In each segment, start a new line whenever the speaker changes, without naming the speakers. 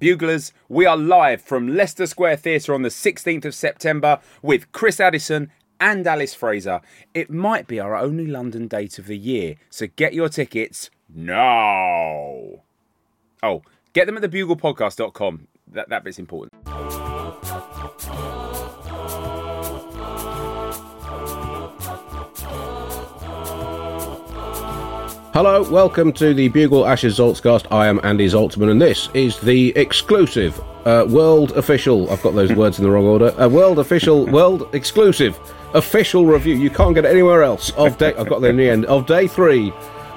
Buglers, we are live from Leicester Square Theatre on the 16th of September with Chris Addison and Alice Fraser. It might be our only London date of the year, so get your tickets now. Oh, get them at thebuglepodcast.com. That, that bit's important.
Hello, welcome to the Bugle Ashes Zaltzcast. I am Andy Zaltzman, and this is the exclusive, uh, world official. I've got those words in the wrong order. A world official, world exclusive, official review. You can't get it anywhere else. Of day, I've got there in the end of day three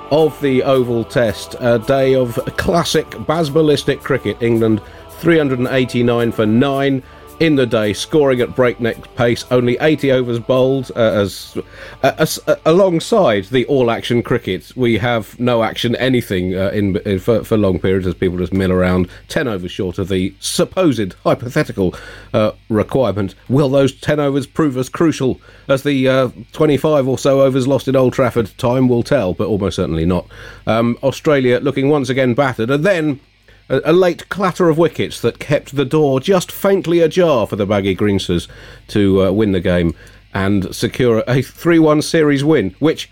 of the Oval Test, a day of classic basballistic cricket. England 389 for nine in the day, scoring at breakneck pace. Only 80 overs bowled. Uh, as, uh, as uh, alongside the all-action cricket, we have no action anything uh, in, in for, for, long periods as people just mill around. 10 overs short of the supposed hypothetical uh, requirement. Will those 10 overs prove as crucial as the uh, 25 or so overs lost in Old Trafford? Time will tell, but almost certainly not. Um, Australia looking once again battered, and then a, a, late clatter of wickets that kept the door just faintly ajar for the baggy Greensers to uh, win the game and secure a 3 1 series win, which.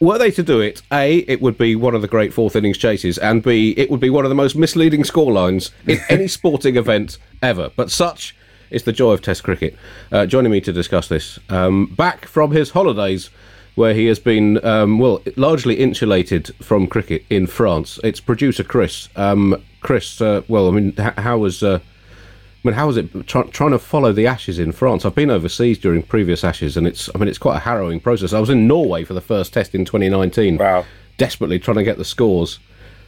Were they to do it, A, it would be one of the great fourth innings chases, and B, it would be one of the most misleading scorelines in any sporting event ever. But such is the joy of Test cricket. Uh, joining me to discuss this, um, back from his holidays where he has been, um, well, largely insulated from cricket in France. It's producer Chris. Um, Chris, uh, well, I mean, how was, uh, I mean, how was it try, trying to follow the Ashes in France? I've been overseas during previous Ashes, and it's, I mean, it's quite a harrowing process. I was in Norway for the first Test in 2019.
Wow.
Desperately trying to get the scores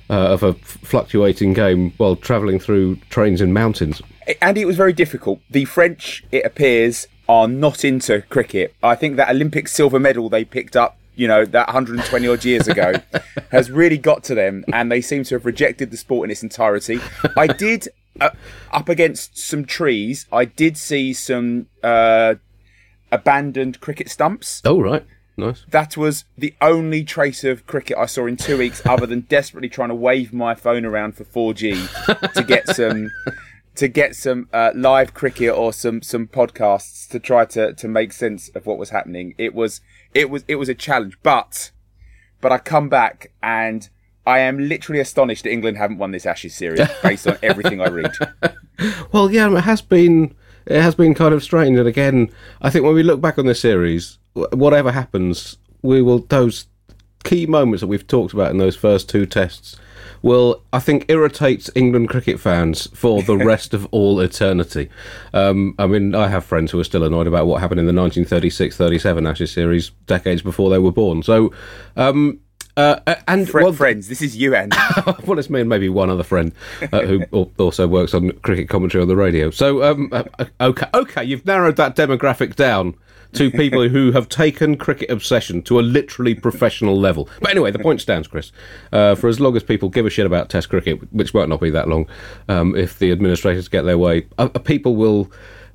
uh, of a fluctuating game while travelling through trains and mountains.
Andy, it was very difficult. The French, it appears, are not into cricket. I think that Olympic silver medal they picked up you know, that 120 odd years ago has really got to them and they seem to have rejected the sport in its entirety. I did, uh, up against some trees, I did see some uh, abandoned cricket stumps.
Oh, right. Nice.
That was the only trace of cricket I saw in two weeks, other than desperately trying to wave my phone around for 4G to get some to get some uh, live cricket or some some podcasts to try to to make sense of what was happening. It was it was it was a challenge, but but I come back and I am literally astonished that England haven't won this Ashes series based on everything I read.
Well, yeah, it has been it has been kind of strange, and again, I think when we look back on this series, whatever happens, we will those key moments that we've talked about in those first two tests will, I think, irritate England cricket fans for the rest of all eternity. Um, I mean, I have friends who are still annoyed about what happened in the 1936-37 Ashes series decades before they were born. So. Um, uh, and
Fre- well, friends, this is you, Andy.
well, it's me and maybe one other friend uh, who also works on cricket commentary on the radio. So, um, uh, okay, okay, you've narrowed that demographic down to people who have taken cricket obsession to a literally professional level. But anyway, the point stands, Chris. Uh, for as long as people give a shit about Test cricket, which might not be that long, um, if the administrators get their way, uh, uh people will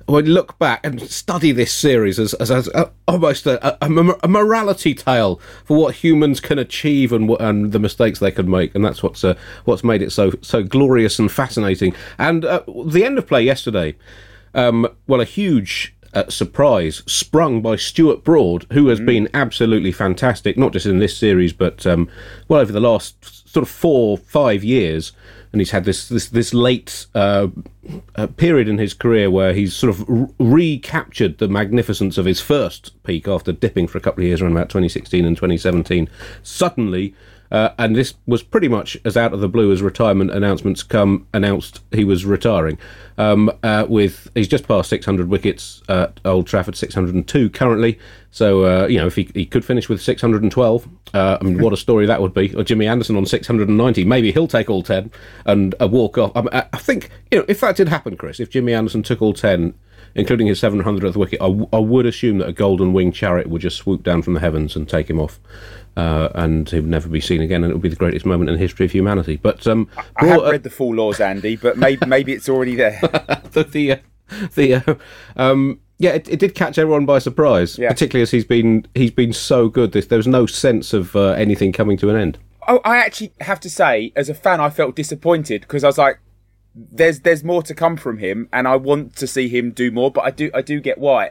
look back and study this series as, as, as a, almost a, a, a, morality tale for what humans can achieve and and the mistakes they can make, and that's what's uh, what's made it so so glorious and fascinating. And uh, the end of play yesterday, um, well, a huge uh, surprise sprung by Stuart Broad, who has mm. been absolutely fantastic, not just in this series, but um, well over the last sort of four, five years. And he's had this this this late uh, uh, period in his career where he's sort of recaptured the magnificence of his first peak after dipping for a couple of years around about 2016 and 2017. Suddenly uh, and this was pretty much as out of the blue as retirement announcements come. Announced he was retiring. Um, uh, with he's just past 600 wickets at Old Trafford, 602 currently. So uh, you know if he, he could finish with 612, uh, I mean what a story that would be. Or Jimmy Anderson on 690, maybe he'll take all 10 and uh, walk off. I, I think you know if that did happen, Chris, if Jimmy Anderson took all 10 including his 700th wicket, I, w- I would assume that a golden wing chariot would just swoop down from the heavens and take him off uh, and he would never be seen again, and it would be the greatest moment in the history of humanity. But um,
I have uh, read the full laws, Andy, but maybe maybe it's already there.
the the, uh, the uh, um, yeah, it, it, did catch everyone by surprise, yeah. particularly as he's been he's been so good. This there was no sense of uh, anything coming to an end.
Oh, I actually have to say, as a fan, I felt disappointed because I was like, there's there's more to come from him, and I want to see him do more. But I do I do get why.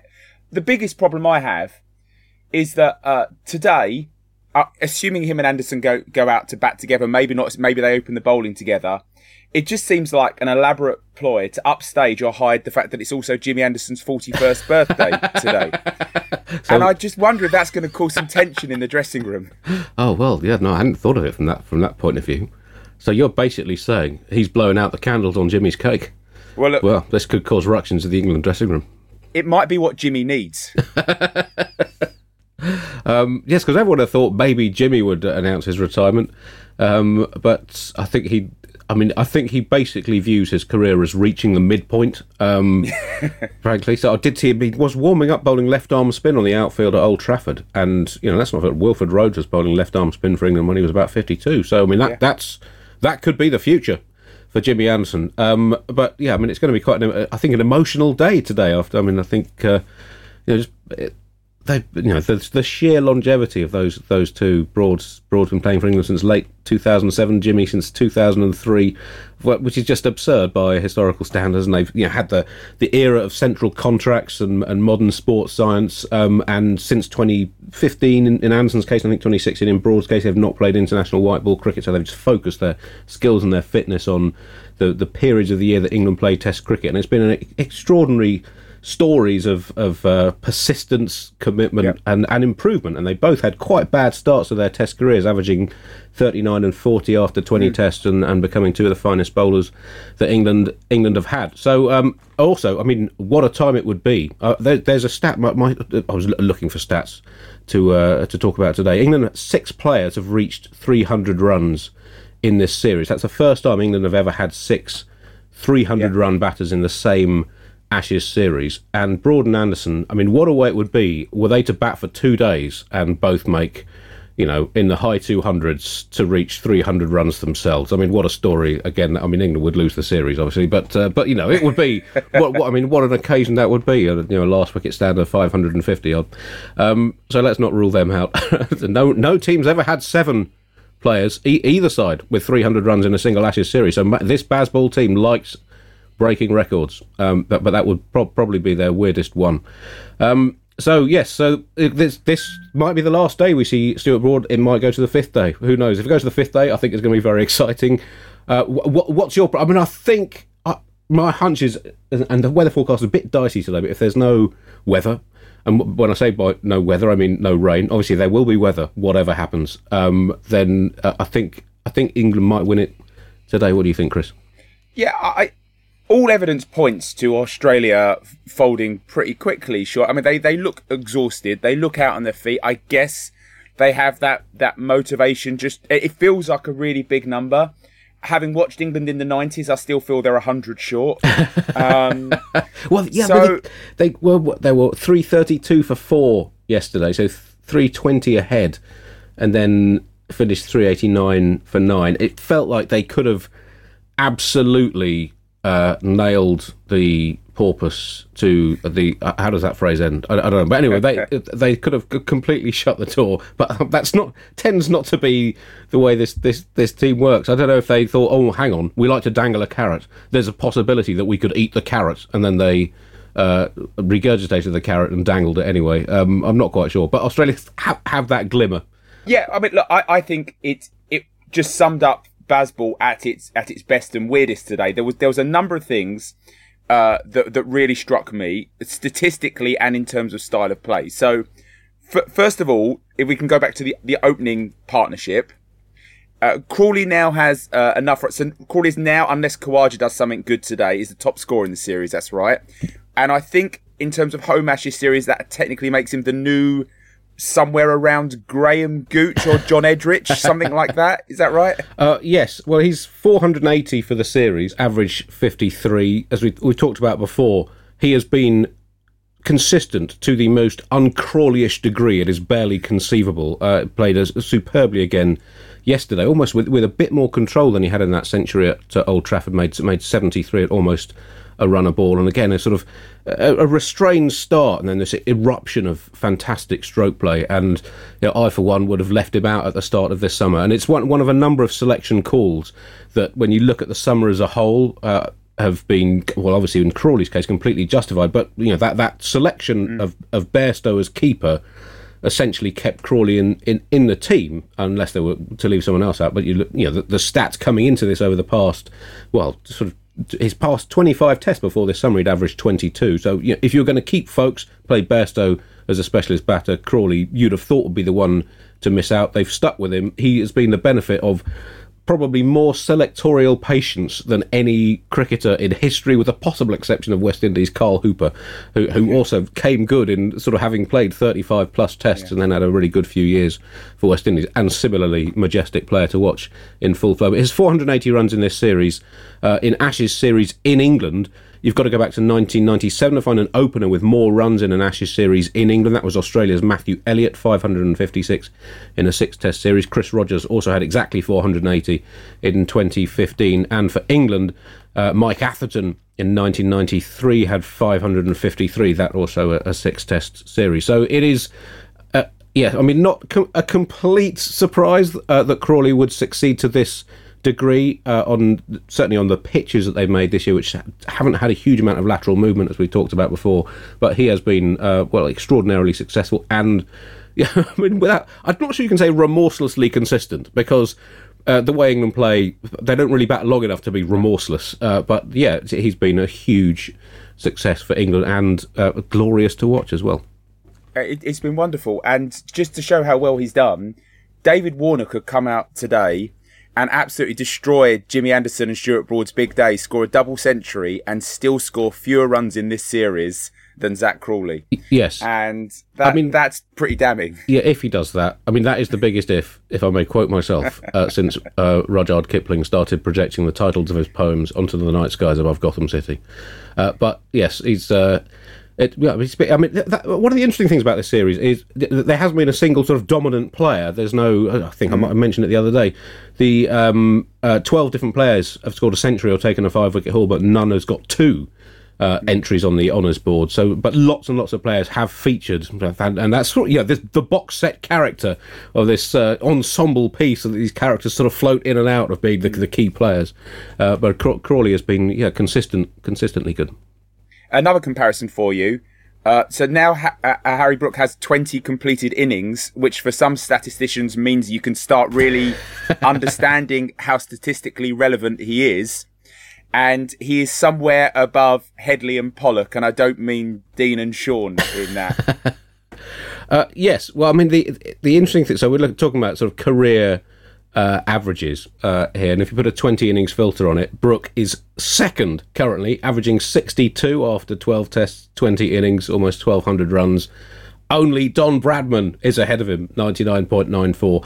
The biggest problem I have is that uh, today, uh, assuming him and Anderson go go out to bat together, maybe not, maybe they open the bowling together. It just seems like an elaborate ploy to upstage or hide the fact that it's also Jimmy Anderson's 41st birthday today. and I just wonder if that's going to cause some tension in the dressing room.
Oh well, yeah, no, I hadn't thought of it from that from that point of view. So you're basically saying he's blowing out the candles on Jimmy's cake.
Well, look,
Well, this could cause ructions in the England dressing room.
it might be what Jimmy needs.
Um, yes, because everyone had thought maybe Jimmy would announce his retirement, um, but I think he. I mean, I think he basically views his career as reaching the midpoint. Um, frankly, so I did see him. He was warming up bowling left arm spin on the outfield at Old Trafford, and you know that's not Wilfred Rhodes was bowling left arm spin for England when he was about fifty-two. So I mean that
Yeah.
that's that could be the future for Jimmy Anderson. Um, but yeah, I mean it's going to be quite an, I think an emotional day today. After I mean I think uh, you know just. It, they, you know, the, the sheer longevity of those those two Broads, Broad's been playing for England since late 2007, Jimmy since 2003, which is just absurd by historical standards. And they've you know had the, the era of central contracts and, and modern sports science. Um, and since 2015, in, in Anderson's case, I think 2016 in Broad's case, they've not played international white ball cricket, so they've just focused their skills and their fitness on the the periods of the year that England played Test cricket, and it's been an extraordinary stories of of uh, persistence, commitment,
Yep.
and, and improvement. And they both had quite bad starts to their Test careers, averaging 39 and 40 after 20 Tests, and, and becoming two of the finest bowlers that England England have had. So um, also, I mean, what a time it would be. Uh, there, there's a stat. My, my, I was looking for stats to uh, to talk about today. England six players have reached 300 runs in this series. That's the first time England have ever had six 300
Yeah.
run batters in the same Ashes series. And Broad and Anderson, I mean, what a way it would be were they to bat for two days and both make, you know, in the high 200s to reach 300 runs themselves. I mean, what a story. Again, I mean, England would lose the series, obviously, but, uh, but you know, it would be, what, what I mean, what an occasion that would be. uh, You know, last wicket stand of 550 odd. Um, so let's not rule them out. no, no team's ever had seven players e- either side with 300 runs in a single Ashes series. So this Bazball team likes breaking records, um, but, but that would pro- probably be their weirdest one. Um, so yes, so this this might be the last day we see Stuart Broad. It might go to the fifth day. Who knows? If it goes to the fifth day, I think it's going to be very exciting. Uh, wh- wh- what's your? I mean, I think uh, my hunch is, and the weather forecast is a bit dicey today. But if there's no weather, and when I say by no weather, I mean no rain. Obviously, there will be weather, whatever happens. Um, then uh, I think I think England might win it today. What do you think, Chris?
Yeah, I. All evidence points to Australia folding pretty quickly. Sure, I mean they they look exhausted. They look out on their feet. I guess they have that that motivation. Just it feels like a really big number. Having watched England in the nineties, I still feel they're hundred short. Um,
Well, yeah,
So-
they, they were what, they were three thirty two for four yesterday, so three twenty ahead, and then finished three eighty nine for nine. It felt like they could have absolutely uh, nailed the porpoise to the. Uh, how does that phrase end? I, I don't know, but anyway, they they could have completely shut the door. But that's not tends not to be the way this this this team works. I don't know if they thought, oh, hang on, we like to dangle a carrot. There's a possibility that we could eat the carrot, and then they uh, regurgitated the carrot and dangled it anyway. Um, I'm not quite sure, but Australia have, have that glimmer.
Yeah, I mean, look, I, I think it it just summed up Bazball at its at its best and weirdest today. There was there was a number of things uh, that that really struck me statistically and in terms of style of play. So, f- first of all, if we can go back to the the opening partnership, uh, Crawley now has uh, enough. So Crawley is now, unless Khawaja does something good today, is the top scorer in the series. That's right. And I think in terms of home Ashes series, that technically makes him the new somewhere around Graham Gooch or John Edrich, something like that. Is that right?
Uh, yes, well, he's 480 for the series, average 53. As we we talked about before, he has been consistent to the most uncrawlyish degree. It is barely conceivable. Uh, played as superbly again yesterday, almost with, with a bit more control than he had in that century at uh, Old Trafford. Made made 73 at almost a runner ball, and again a sort of a, a, restrained start, and then this eruption of fantastic stroke play. And you know, I, for one, would have left him out at the start of this summer. And it's one one of a number of selection calls that, when you look at the summer as a whole. Uh, have been well, obviously in Crawley's case, completely justified. But you know that that selection mm. of of Bairstow as keeper essentially kept Crawley in, in, in the team, unless they were to leave someone else out. But you look, you know, the, the stats coming into this over the past, well, sort of his past 25 tests before this summer, he'd averaged 22. So you know, if you're going to keep folks, play Bairstow as a specialist batter, Crawley, you'd have thought would be the one to miss out. They've stuck with him. He has been the benefit of probably more selectorial patience than any cricketer in history, with a possible exception of West Indies' Carl Hooper, who, who also came good in sort of having played 35 plus tests yeah. and then had a really good few years for West Indies, and similarly majestic player to watch in full flow. But his 480 runs in this series, uh, in Ashes series in England, You've got to go back to 1997 to find an opener with more runs in an Ashes series in England. That was Australia's Matthew Elliott, 556 in a six test series. Chris Rogers also had exactly 480 in 2015. And for England, uh, Mike Atherton in 1993 had 553. That also a, a six test series. So it is. Uh, yeah, I mean, not com- a complete surprise uh, that Crawley would succeed to this degree uh, on certainly on the pitches that they've made this year, which haven't had a huge amount of lateral movement as we talked about before. But he has been uh, well extraordinarily successful and. Yeah, I mean, without, I'm not sure you can say remorselessly consistent because uh, the way England play, they don't really bat long enough to be remorseless. Uh, but yeah, he's been a huge success for England and uh, glorious to watch as well.
Uh, it, has been wonderful, and just to show how well he's done, David Warner could come out today and absolutely destroy Jimmy Anderson and Stuart Broad's big day, score a double century, and still score fewer runs in this series than Zak Crawley.
Yes,
and that, I mean that's pretty damning.
Yeah, if he does that, I mean that is the biggest if, if I may quote myself, uh, since uh, Rudyard Kipling started projecting the titles of his poems onto the night skies above Gotham City. Uh, but yes, he's. Uh, it, yeah, I mean, that, one of the interesting things about this series is there hasn't been a single sort of dominant player. There's no, I think I might have mentioned it the other day. The um, uh, 12 different players have scored a century or taken a five wicket haul, but none has got two. Uh, entries on the honours board. So, but lots and lots of players have featured, and, and that's sort of, yeah, this, the box set character of this uh, ensemble piece, that these characters sort of float in and out of being the, the key players. Uh, but Crawley has been yeah consistent, consistently good
another comparison for you. Uh, so now ha- uh, Harry Brook has 20 completed innings, which for some statisticians means you can start really understanding how statistically relevant he is. And he is somewhere above Headley and Pollock, and I don't mean Dean and Sean in that.
uh, yes, well, I mean the the interesting thing. So we're talking about sort of career uh, averages uh, here, and if you put a 20 innings filter on it, Brook is second currently, averaging 62 after 12 tests, 20 innings, almost 1,200 runs. Only Don Bradman is ahead of him, 99.94.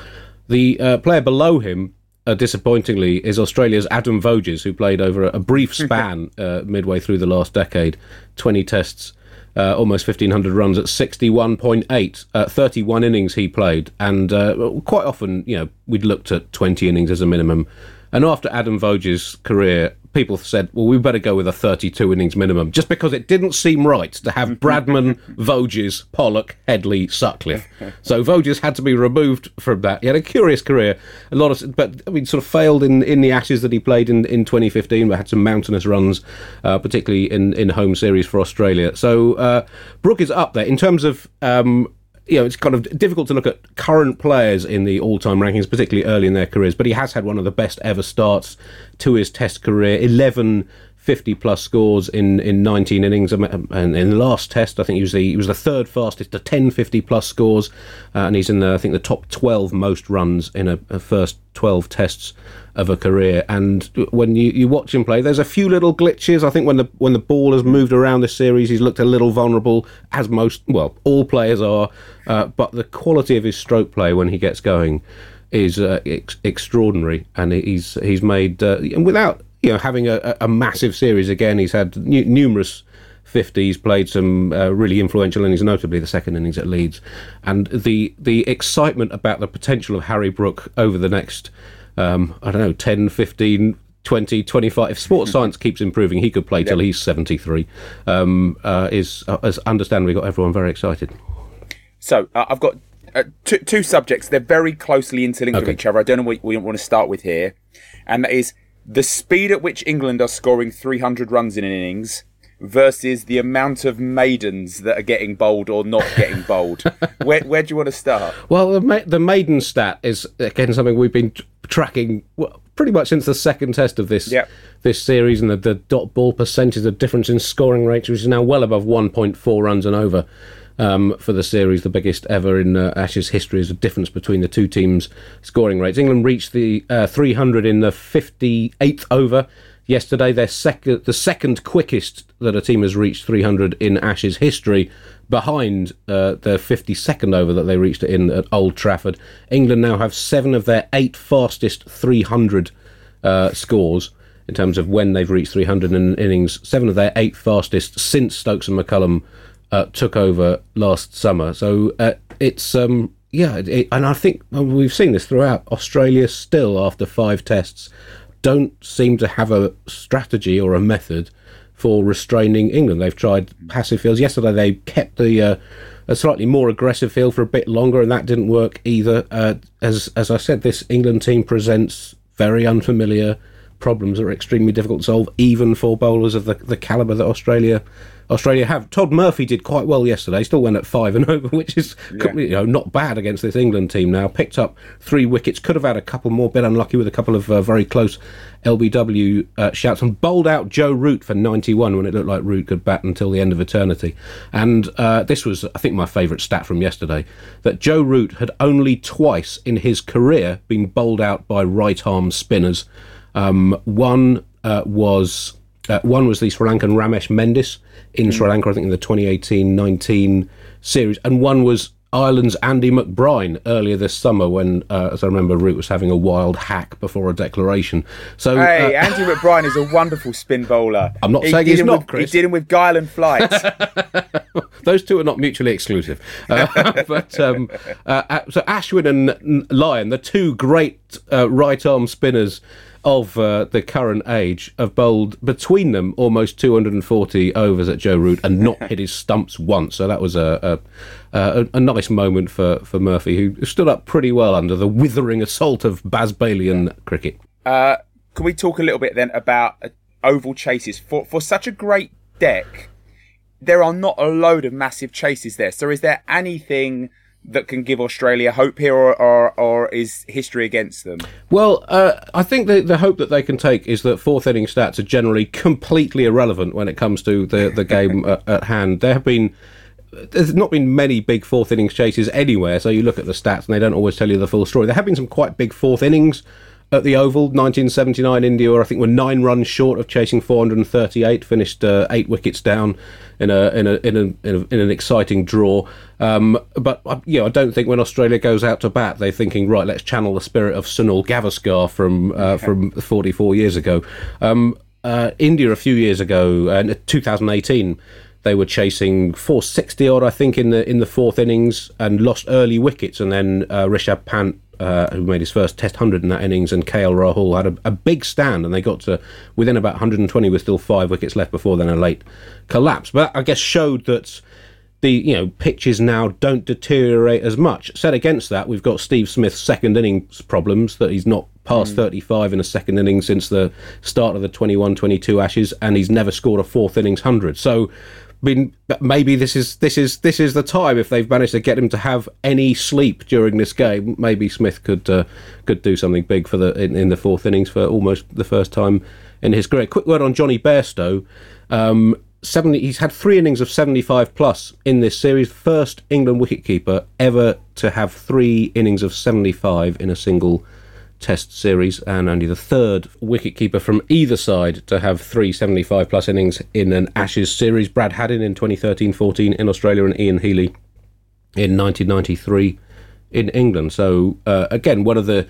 The uh, player below him, uh, disappointingly, is Australia's Adam Voges, who played over a, a brief span uh, midway through the last decade, 20 tests, uh, almost 1,500 runs at 61.8. Uh, 31 innings he played, and uh, quite often, you know, we'd looked at 20 innings as a minimum. And after Adam Voges' career, people said, well, we better go with a 32 innings minimum, just because it didn't seem right to have Bradman, Voges, Pollock, Headley, Sutcliffe. So Voges had to be removed from that. He had a curious career, a lot of, but I mean, sort of failed in, in the Ashes that he played in, in 2015, but had some mountainous runs, uh, particularly in, in home series for Australia. So uh, Brook is up there in terms of um, you know, it's kind of difficult to look at current players in the all-time rankings, particularly early in their careers. But he has had one of the best ever starts to his Test career. Eleven 50 plus scores in, in 19 innings. And in the last test, I think he was the he was the third fastest to 10 50 plus scores, uh, and he's in the I think the top 12 most runs in a, a, first 12 tests of a career. And when you, you watch him play, there's a few little glitches. I think when the when the ball has moved around this series, he's looked a little vulnerable, as most well all players are. Uh, but the quality of his stroke play when he gets going is uh, ex- extraordinary, and he's he's made uh, without you know having a, a massive series again. He's had numerous 50s, played some uh, really influential innings, notably the second innings at Leeds. And the, the excitement about the potential of Harry Brook over the next, um, I don't know, 10, 15, 20, 25. If sports science keeps improving, he could play till he's 73. Um, uh, is, uh, has understandably got everyone very excited.
So uh, I've got uh, two, two subjects. They're very closely interlinked
Okay.
with each other. I don't know what we want to start with here, and that is the speed at which England are scoring 300 runs in an innings versus the amount of maidens that are getting bowled or not getting bowled. where where do you want to start?
Well, the, ma- the maiden stat is again something we've been t- tracking well, pretty much since the second test of this
Yep.
this series, and the, the dot ball percentage, the difference in scoring rates, which is now well above 1.4 runs and over um, for the series, the biggest ever in uh, Ashes history, is the difference between the two teams' scoring rates. England reached the uh, 300 in the 58th over yesterday. Their second, the second quickest that a team has reached 300 in Ashes history, behind uh, the 52nd over that they reached it in at Old Trafford. England now have seven of their eight fastest 300 uh, scores in terms of when they've reached 300 in innings. Seven of their eight fastest since Stokes and McCullum uh, took over last summer. So uh, it's um, yeah, it, and I think we've seen this throughout. Australia still after five tests don't seem to have a strategy or a method for restraining England. They've tried passive fields. Yesterday they kept the uh, a slightly more aggressive field for a bit longer, and that didn't work either. Uh, as as I said, this England team presents very unfamiliar problems that are extremely difficult to solve, even for bowlers of the, the caliber that Australia Australia have. Todd Murphy did quite well yesterday. Still went at five and over, which is you know not bad against this England team. Now picked up three wickets. Could have had a couple more. Bit unlucky with a couple of uh, very close LBW uh, shouts and bowled out Joe Root for 91 when it looked like Root could bat until the end of eternity. And uh, this was, I think, my favourite stat from yesterday that Joe Root had only twice in his career been bowled out by right arm spinners. Um, one uh, was uh, one was the Sri Lankan Ramesh Mendis in Sri Lanka, I think in the 2018-19 series, and one was Ireland's Andy McBrine earlier this summer when, uh, as I remember, Root was having a wild hack before a declaration. So
Hey,
uh,
Andy McBrine is a wonderful spin bowler.
I'm not
He
saying he's not,
with,
Chris.
He did him with guile and flight.
those two are not mutually exclusive. Uh, but um, uh, uh, so Ashwin and Lyon, the two great uh, right arm spinners of uh, the current age, have bowled between them almost 240 overs at Joe Root and not hit his stumps once. So that was a a, a, a nice moment for, for Murphy, who stood up pretty well under the withering assault of Baz Balian cricket.
Uh, can we talk a little bit then about uh, oval chases for for such a great deck? There are not a load of massive chases there. So is there anything that can give Australia hope here, or or, or is history against them?
Well, uh, I think the, the hope that they can take is that fourth inning stats are generally completely irrelevant when it comes to the, the game at, at hand. There have been. There's not been many big fourth innings chases anywhere, so you look at the stats and they don't always tell you the full story. There have been some quite big fourth innings at the Oval. 1979 India, I think, were nine runs short of chasing 438, finished uh, eight wickets down in a in a in a in, a, in an exciting draw. Um, but uh, you know, I don't think when Australia goes out to bat, they're thinking, right, let's channel the spirit of Sunil Gavaskar from uh, from 44 years ago. Um, uh, India a few years ago, uh, 2018 they were chasing 460 odd, I think, in the in the fourth innings and lost early wickets. And then uh, Rishabh Pant, uh, who made his first Test hundred in that innings, and KL Rahul had a, a big stand, and they got to within about 120 with still five wickets left before then a late collapse. But I guess showed that the you know pitches now don't deteriorate as much. Set against that, we've got Steve Smith's second innings problems that he's not past 35 in a second inning since the start of the 21-22 Ashes, and he's never scored a fourth innings hundred. So. Mean, maybe this is this is this is the time if they've managed to get him to have any sleep during this game. Maybe Smith could uh, could do something big for the in, in the fourth innings for almost the first time in his career. Quick word on Jonny Bairstow. Um, 70, he's had three innings of 75 plus in this series. First England wicketkeeper ever to have three innings of 75 in a single Test series, and only the third wicketkeeper from either side to have three 75 plus innings in an Ashes series. Brad Haddin in 2013 14 in Australia, and Ian Healy in 1993 in England. So, uh, again, one of the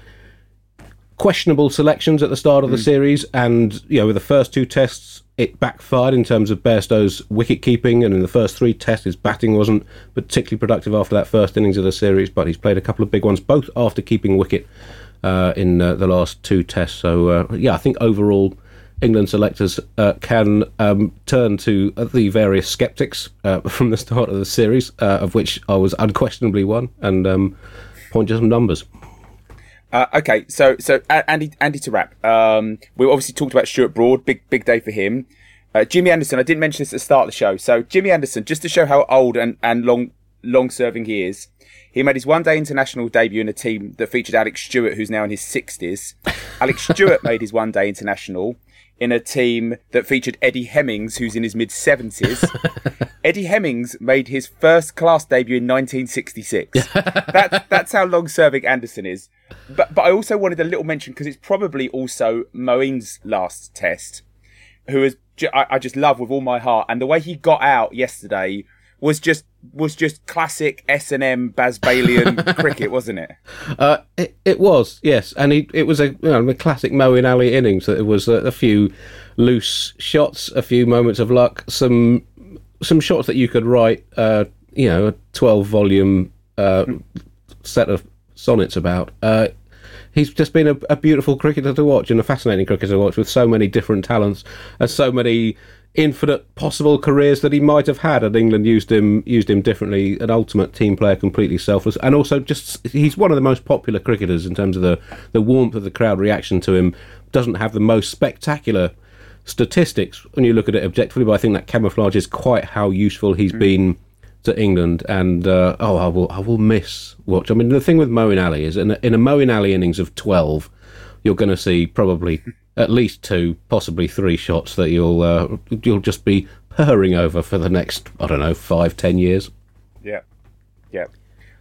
questionable selections at the start of the series, and you know, with the first two tests, it backfired in terms of Bairstow's wicket keeping, and in the first three tests, his batting wasn't particularly productive after that first innings of the series. But he's played a couple of big ones, both after keeping wicket uh, in uh, the last two tests. So uh, yeah, I think overall. England selectors uh, can um, turn to the various skeptics uh, from the start of the series, uh, of which I was unquestionably one, and um, point to some numbers.
Uh, okay, so so uh, Andy Andy to wrap. Um, we obviously talked about Stuart Broad, big big day for him. Uh, Jimmy Anderson, I didn't mention this at the start of the show. So Jimmy Anderson, just to show how old and, and long long serving he is, he made his one day international debut in a team that featured Alec Stewart, who's now in his sixties. Alec Stewart made his one day international in a team that featured Eddie Hemmings, who's in his mid 70s. Eddie Hemmings made his first class debut in 1966. that's, that's how long serving Anderson is. But, but I also wanted a little mention because it's probably also Moeen's last test, who is, I, I just love with all my heart. And the way he got out yesterday was just was just classic S and M Bazbalian cricket, wasn't it?
Uh, it? It was, yes, and he, it was a, you know, a classic Moeen Ali innings. It was a, a, few loose shots, a few moments of luck, some some shots that you could write, uh, you know, a twelve volume uh, set of sonnets about. He's just been a, a, beautiful cricketer to watch and a fascinating cricketer to watch with so many different talents and so many infinite possible careers that he might have had had England used him used him differently. An ultimate team player, completely selfless, and also just he's one of the most popular cricketers in terms of the the warmth of the crowd reaction to him. Doesn't have the most spectacular statistics when you look at it objectively, but I think that camouflages quite how useful he's mm. been to England. And uh, oh, I will I will miss watch. I mean, the thing with Moeen Ali is in a, in a Moeen Ali innings of twelve, you're going to see probably at least two, possibly three shots that you'll uh, you'll just be purring over for the next I don't know five ten years.
Yeah, yeah.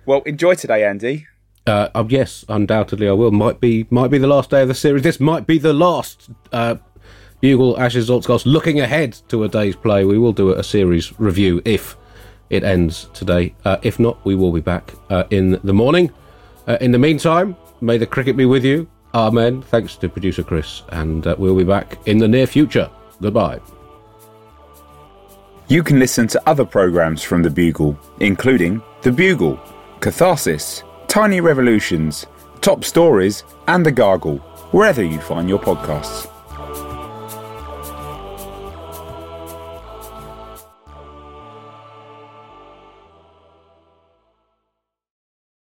Well, enjoy today, Andy.
Uh, um, yes, undoubtedly I will. Might be might be the last day of the series. This might be the last. Uh, Bugle Ashes Zaltzcast looking ahead to a day's play. We will do a series review if it ends today. Uh, if not, we will be back uh, in the morning. Uh, in the meantime, may the cricket be with you. Amen. Thanks to producer Chris, and uh, we'll be back in the near future. Goodbye.
You can listen to other programs from The Bugle, including The Bugle, Catharsis, Tiny Revolutions, Top Stories, and The Gargle, wherever you find your podcasts.